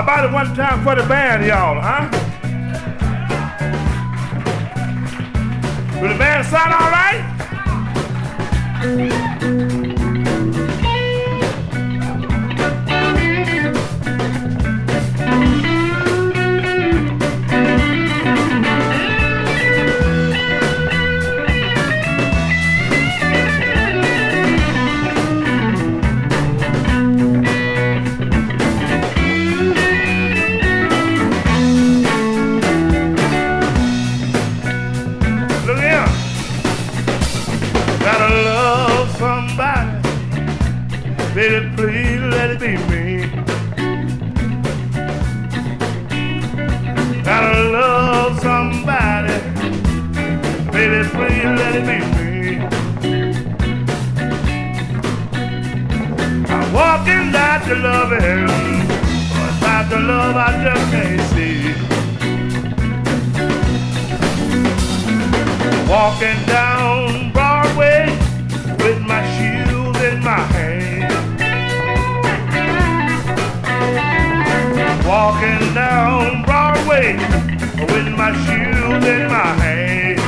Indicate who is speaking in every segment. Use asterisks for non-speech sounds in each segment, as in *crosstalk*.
Speaker 1: How about it one time for the band, y'all, huh? Will the band sound all right? Let me. I'm walking out to loving. But about the love I just can't see. Walking down Broadway with my shoes in my hand. Walking down Broadway with my shoes in my hand.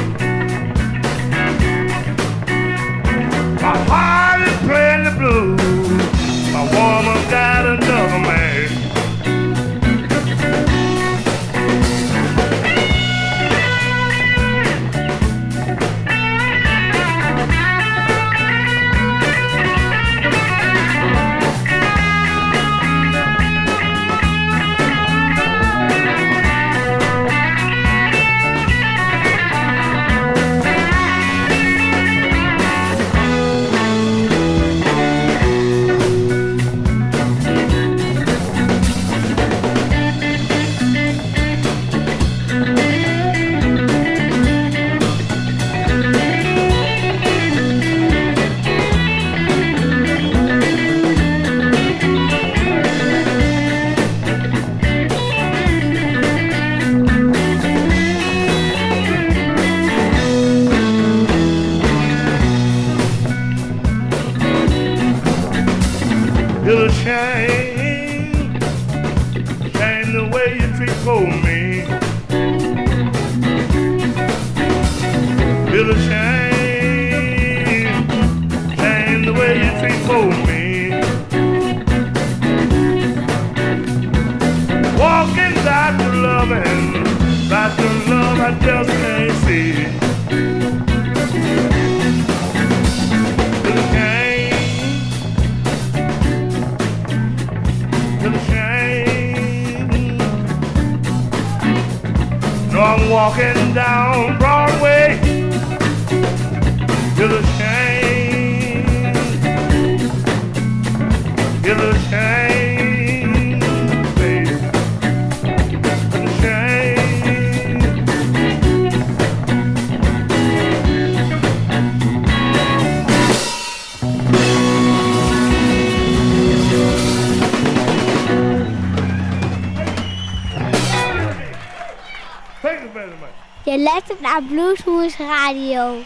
Speaker 1: Down Broadway. To the
Speaker 2: naar Bluesmoes Radio.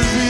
Speaker 3: was in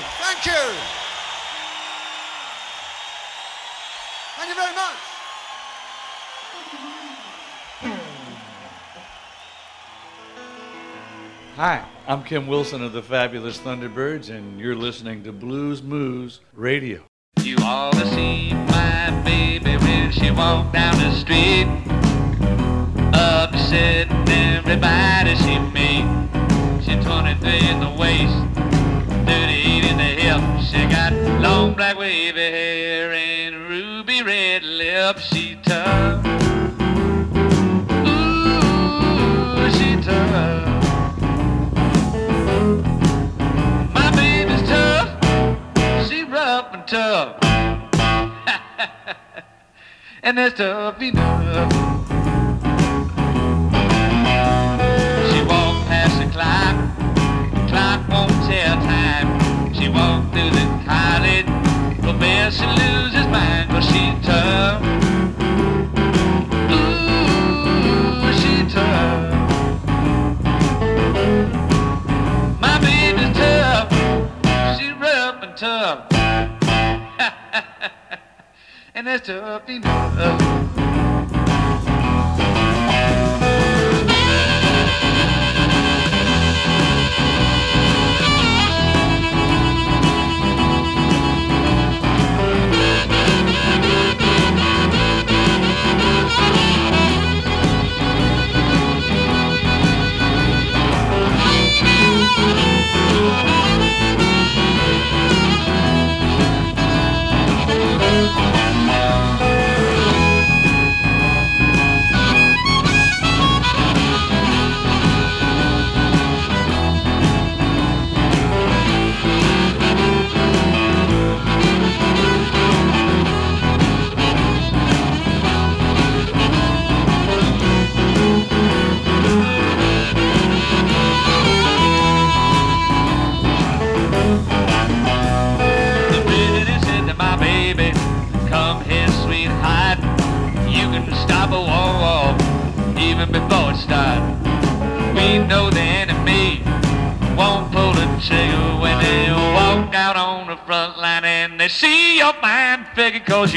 Speaker 3: Thank you. Thank you very much.
Speaker 4: Hi, I'm Kim Wilson of the Fabulous Thunderbirds, and you're listening to Blues Moose Radio.
Speaker 5: You ought to see my baby when she walked down the street. Upsetting everybody she meet. She's 23 in the waist, 38 in the hip. She got long black wavy hair and ruby red lips. She tough. Ooh, she tough. My baby's tough. She rough and tough. *laughs* and that's tough enough. She walked past the clock. Clock won't tell time. She walked through the college. Professor loses mind cause she tough. Ooh, she tough. My baby's tough. She rough and tough. *laughs* and that's tough enough.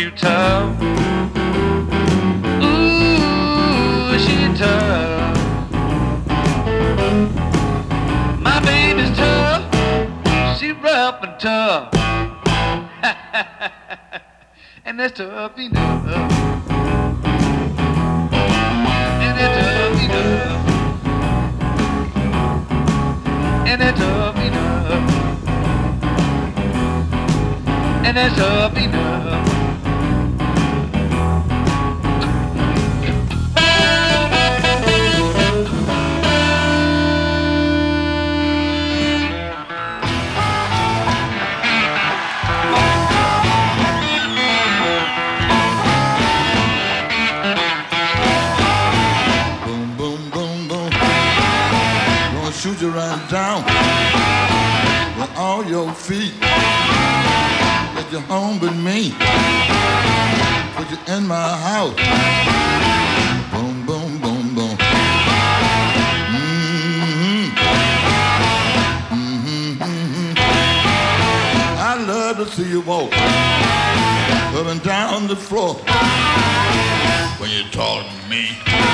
Speaker 5: You tough.
Speaker 6: You walk up and down the floor. When you talk to me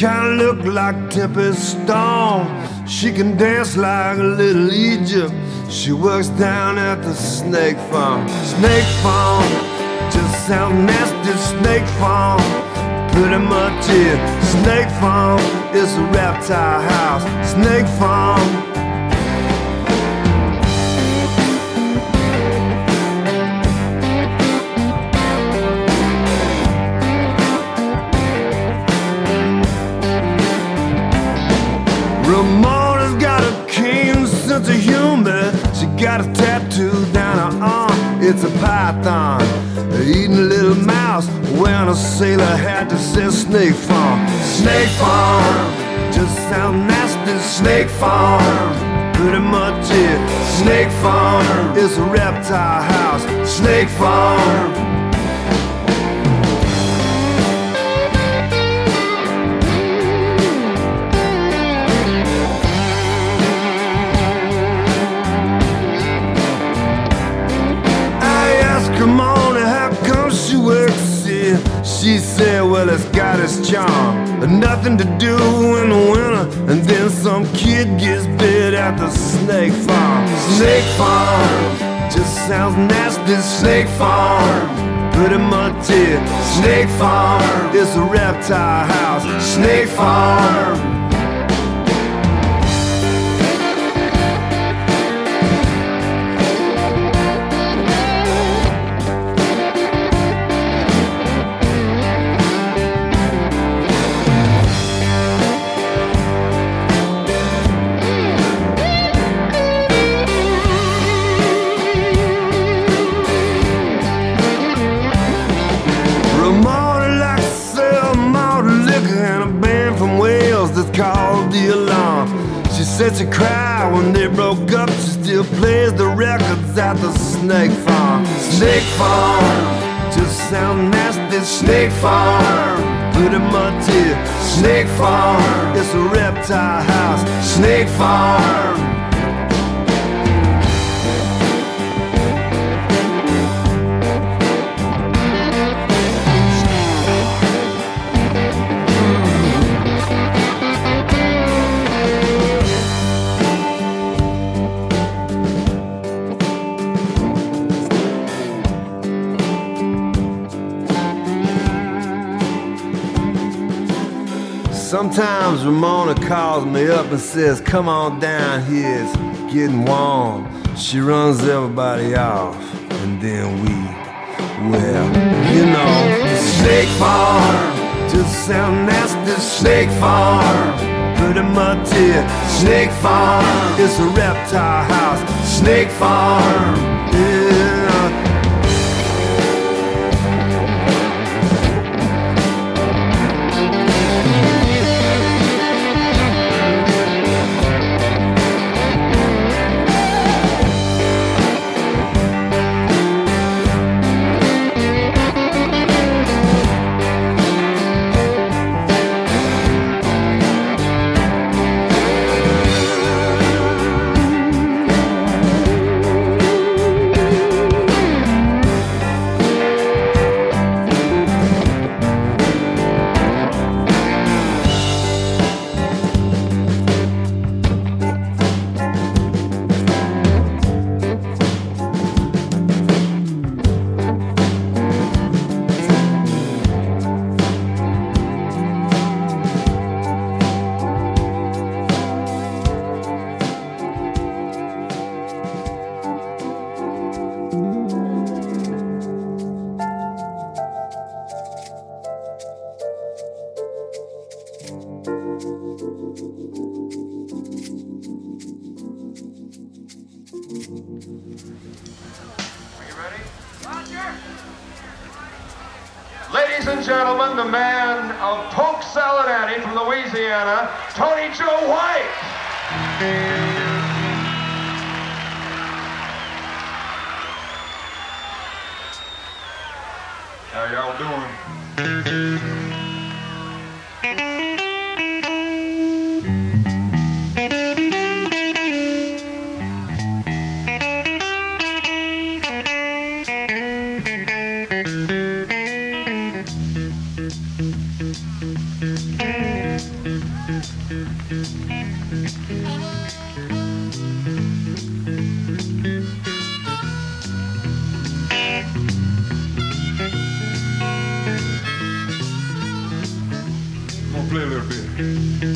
Speaker 7: kinda look like Tempest Storm. She can dance like a little Egypt. She works down at the snake farm. Snake farm, just sounds nasty. Snake farm, pretty much it. Snake farm is a reptile house. Snake farm. Farm, pretty much it. Snake Farm is a reptile house. Snake Farm. I asked Ramona how come she works here. She said, well, it's got its charm. But nothing to do kid gets bit at the snake farm. Snake farm just sounds nasty. Snake farm. Pretty much it. Snake farm is a reptile house. Snake farm. Farm, pretty much it. Snake Farm, it's a reptile house. Snake Farm. Calls me up and says, Come on down here, it's getting warm. She runs everybody off, and then we, well, you know, Snake Farm. Just sound nasty, Snake Farm. Pretty much it, Snake Farm. It's a reptile house, Snake Farm.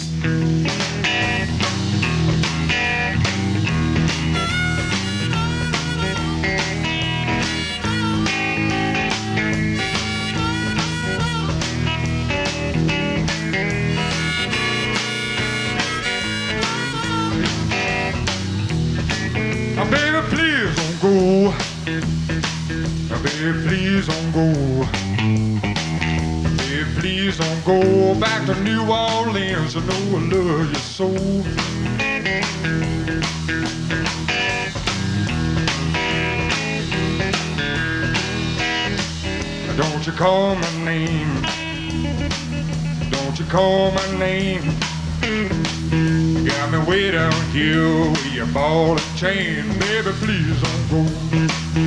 Speaker 8: Música call my name. Don't you call my name. You got me way down here with your ball and chain. Baby, please don't go.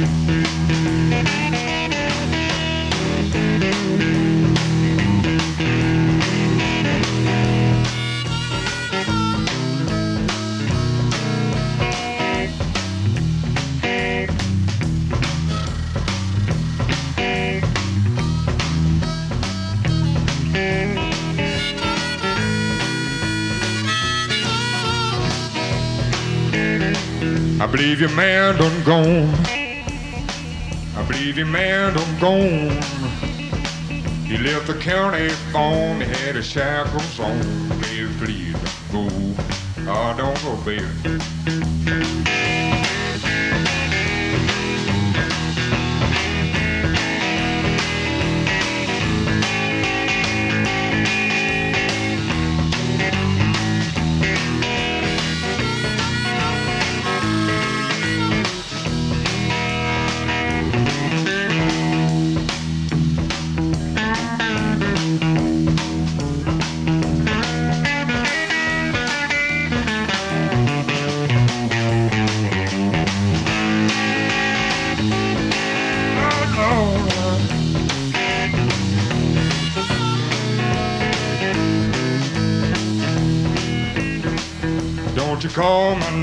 Speaker 8: Gone. He left the county farm, he had his shackles on. Baby, please go. Oh, don't go, baby.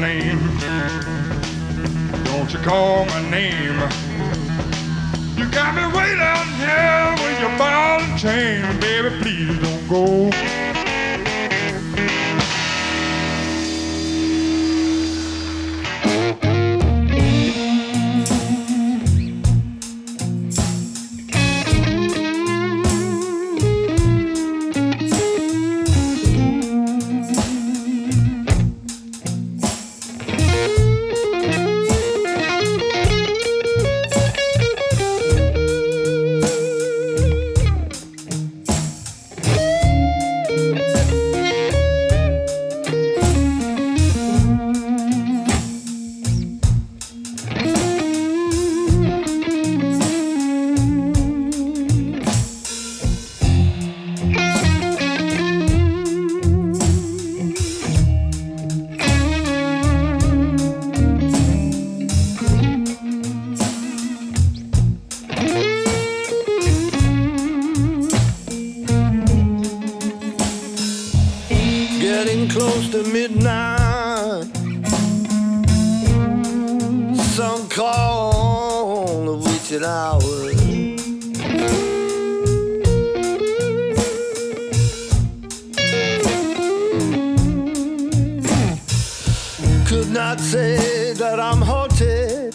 Speaker 8: Name. Don't you call my name.
Speaker 9: Say that I'm haunted,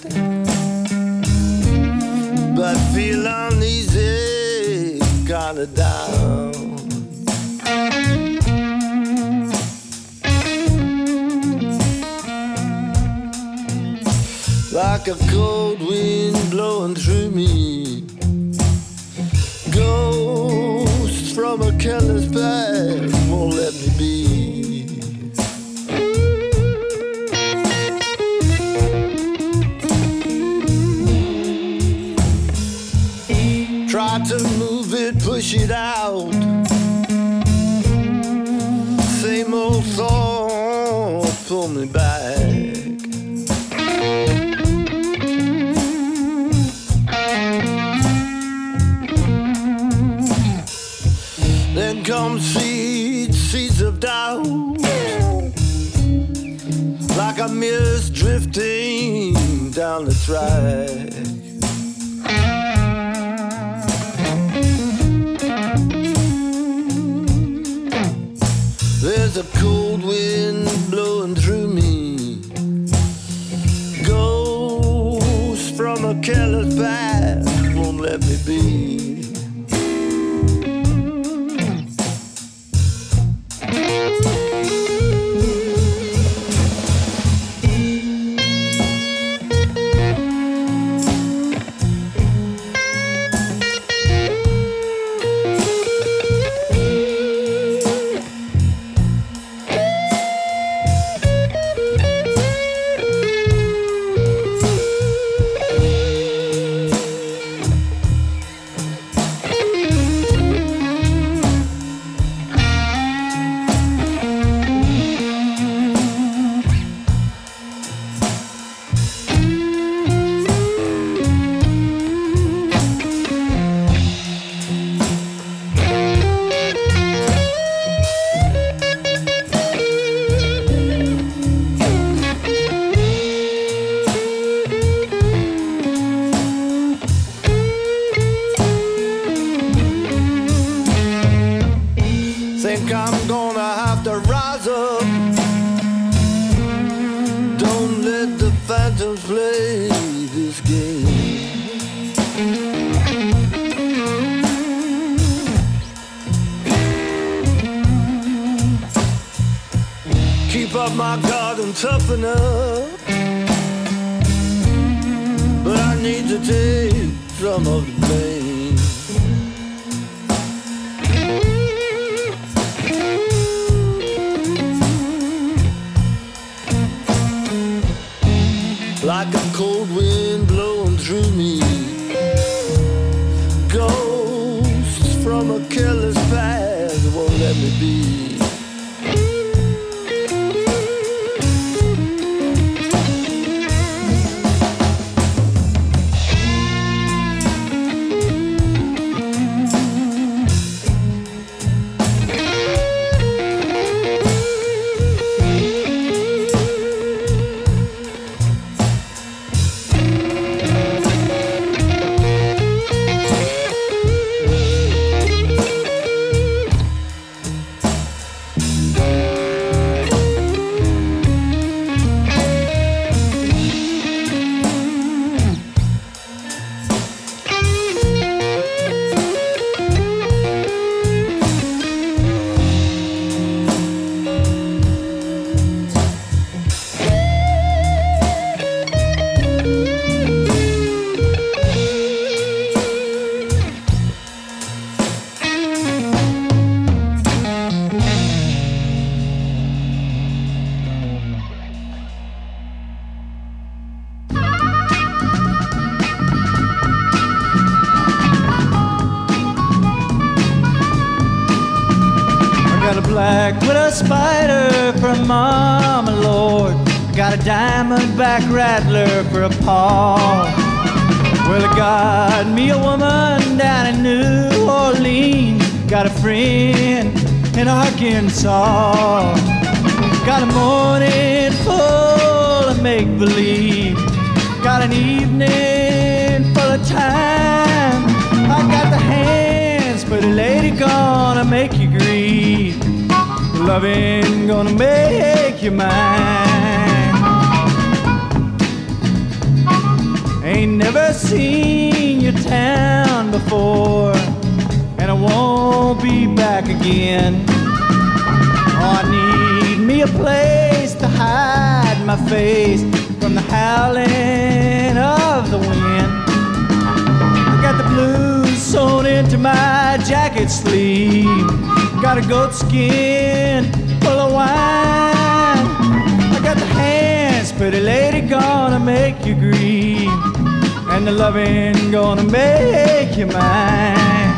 Speaker 9: but feel uneasy, kinda down. like a cold wind blowing through me. Go careless past won't let down
Speaker 10: diamondback rattler for a paw. Well, I got me a woman down in New Orleans. Got a friend in Arkansas. Got a morning full of make believe. Got an evening full of time. I got the hands for the lady gonna make you grieve. Loving gonna make you mine. Seen your town before, and I won't be back again. Oh, I need me a place to hide my face from the howling of the wind. I got the blues sewn into my jacket sleeve. Got a goat skin full of wine. I got the hands, pretty lady, gonna make you grieve. And the loving gonna make you mine.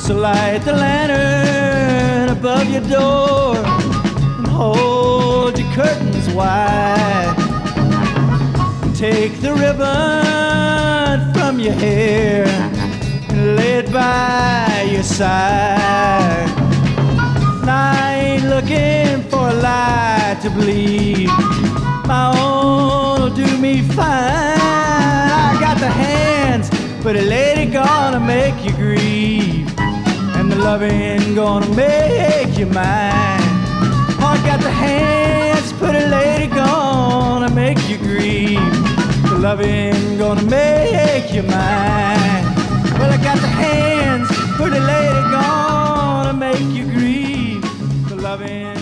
Speaker 10: So light the lantern above your door and hold your curtains wide. Take the ribbon from your hair and lay it by your side. I ain't looking for a light to bleed. My own will do me fine. I got the hands, but a lady gonna make you grieve. And the loving gonna make you mine. I got the hands, but a lady gonna make you grieve. The loving gonna make you mine. Well, I got the hands, but a lady gonna make you grieve. The loving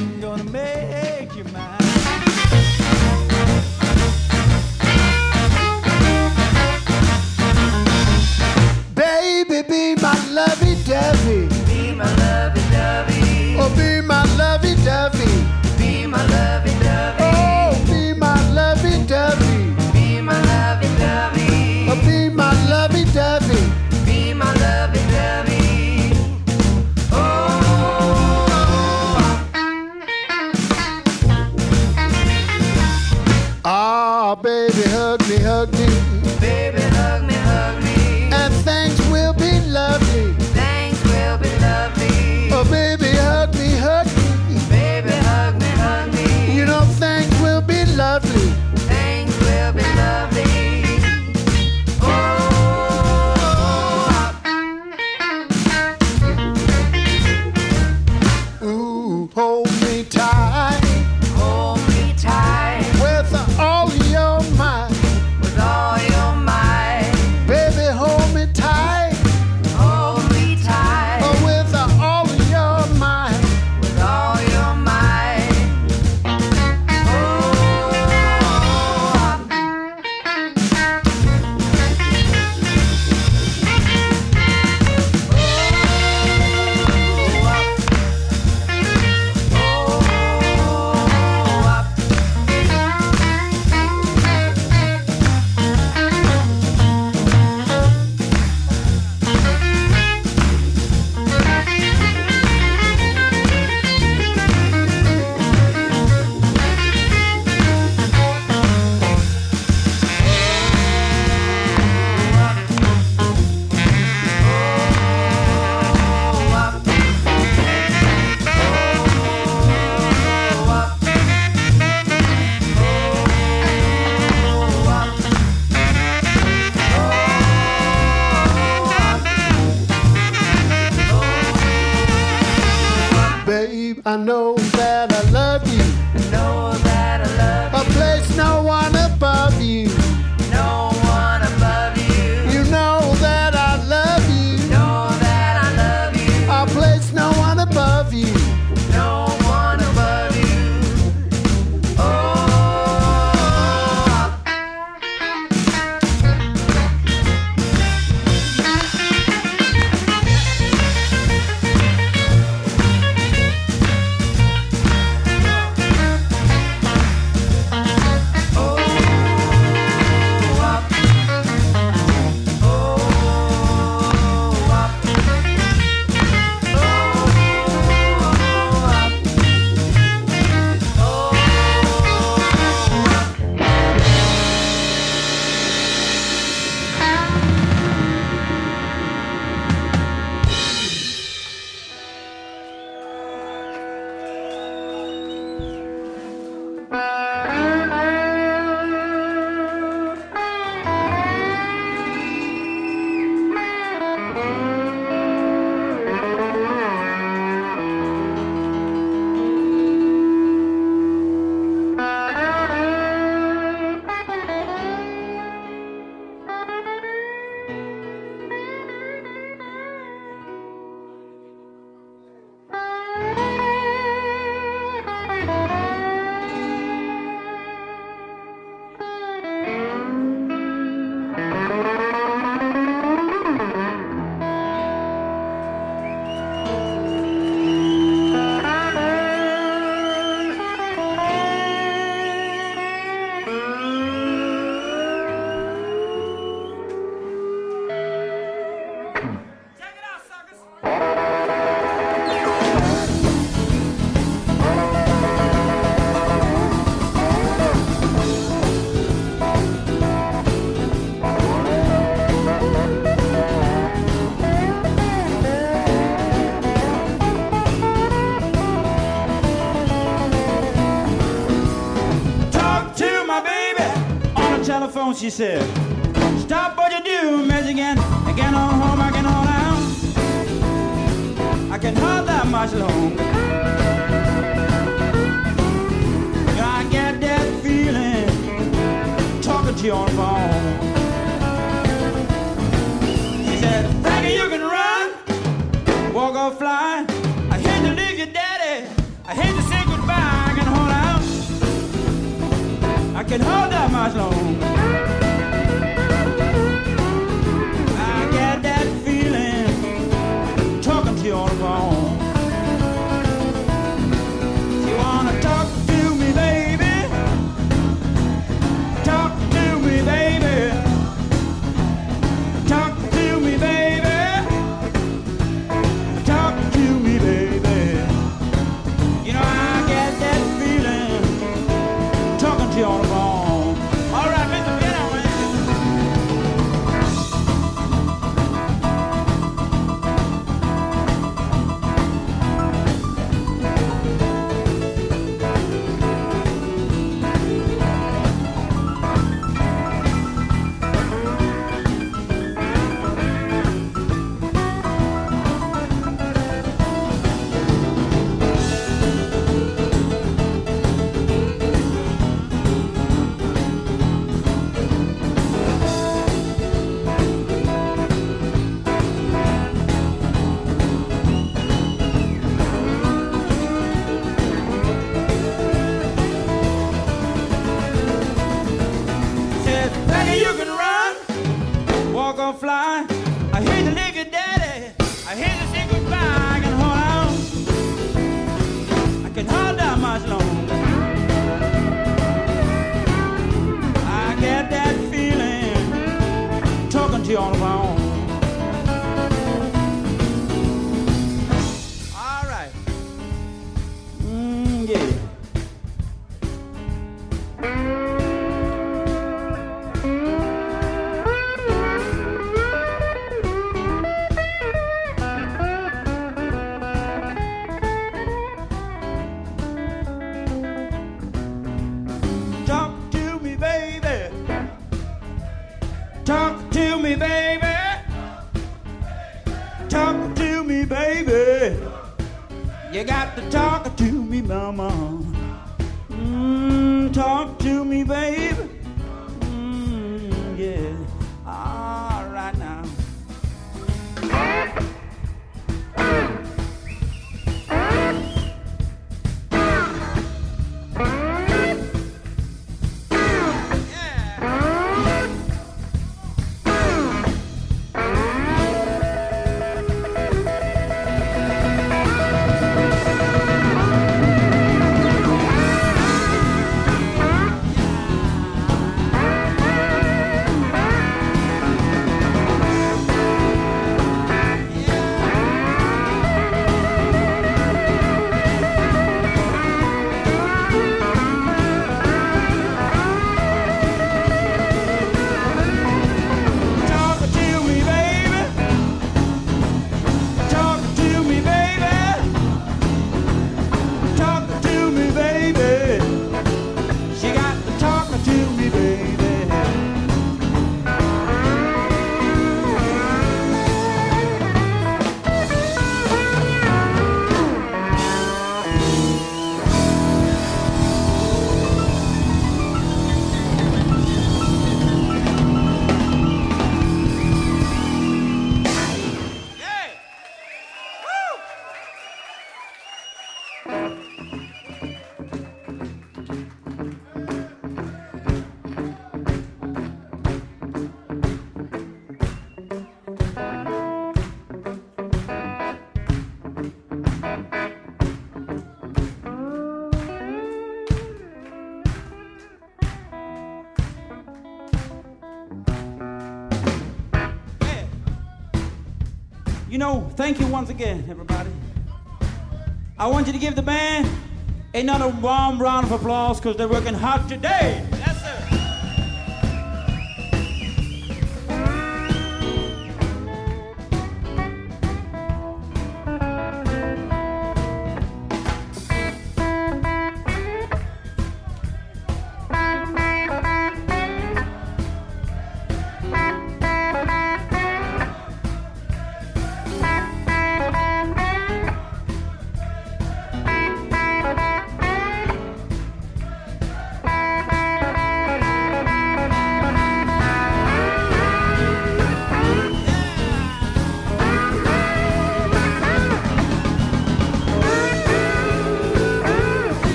Speaker 3: my lovey-dovey.
Speaker 11: Be my lovey-dovey.
Speaker 3: Oh,
Speaker 12: she said, Stop what you do, Michigan, and get on home, I can hold out. I can hold that much longer. I get that feeling talking to you on the phone. She said, Think you can run, walk or fly. I hate to leave you, daddy. I hate to say goodbye. I can hold out. I can hold that much longer. Know, thank you once again, everybody. I want you to give the band another warm round of applause because they're working hard today.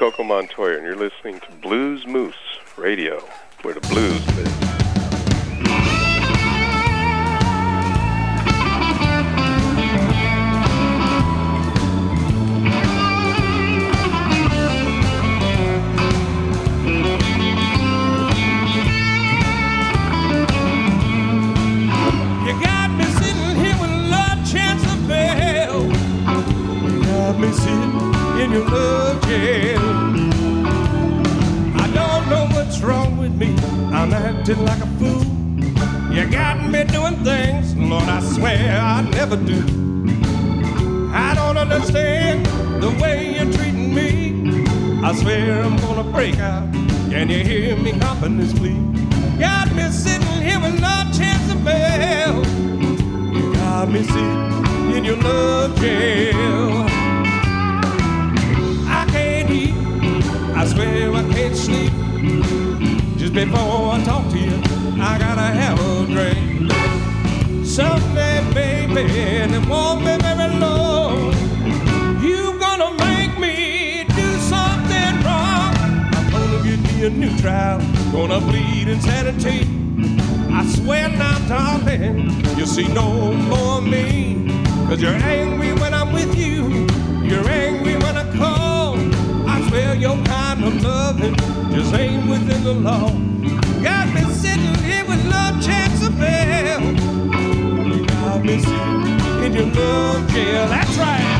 Speaker 13: Coco Montoya, and you're listening to Blues Moose Radio, where the blues live.
Speaker 14: Acting like a fool. You got me doing things, Lord, I swear I never do. I don't understand the way you're treating me. I swear I'm gonna break out. Can you hear me humping this plea? Got me sitting here with no chance of bail. You got me sitting in your love jail. I can't eat. I swear I can't sleep. Just before I talk to you, I gotta have a drink. Someday, baby, and it won't be very long. You gonna make me do something wrong. I'm gonna get me a new trial, gonna plead insanity. I swear now, darling, you see no more of me. Cause you're angry when I'm with you, you're angry when I call. I swear your kind of loving ain't within the law. Got me sitting here with no chance of bail. You got me sitting in your love jail. That's right.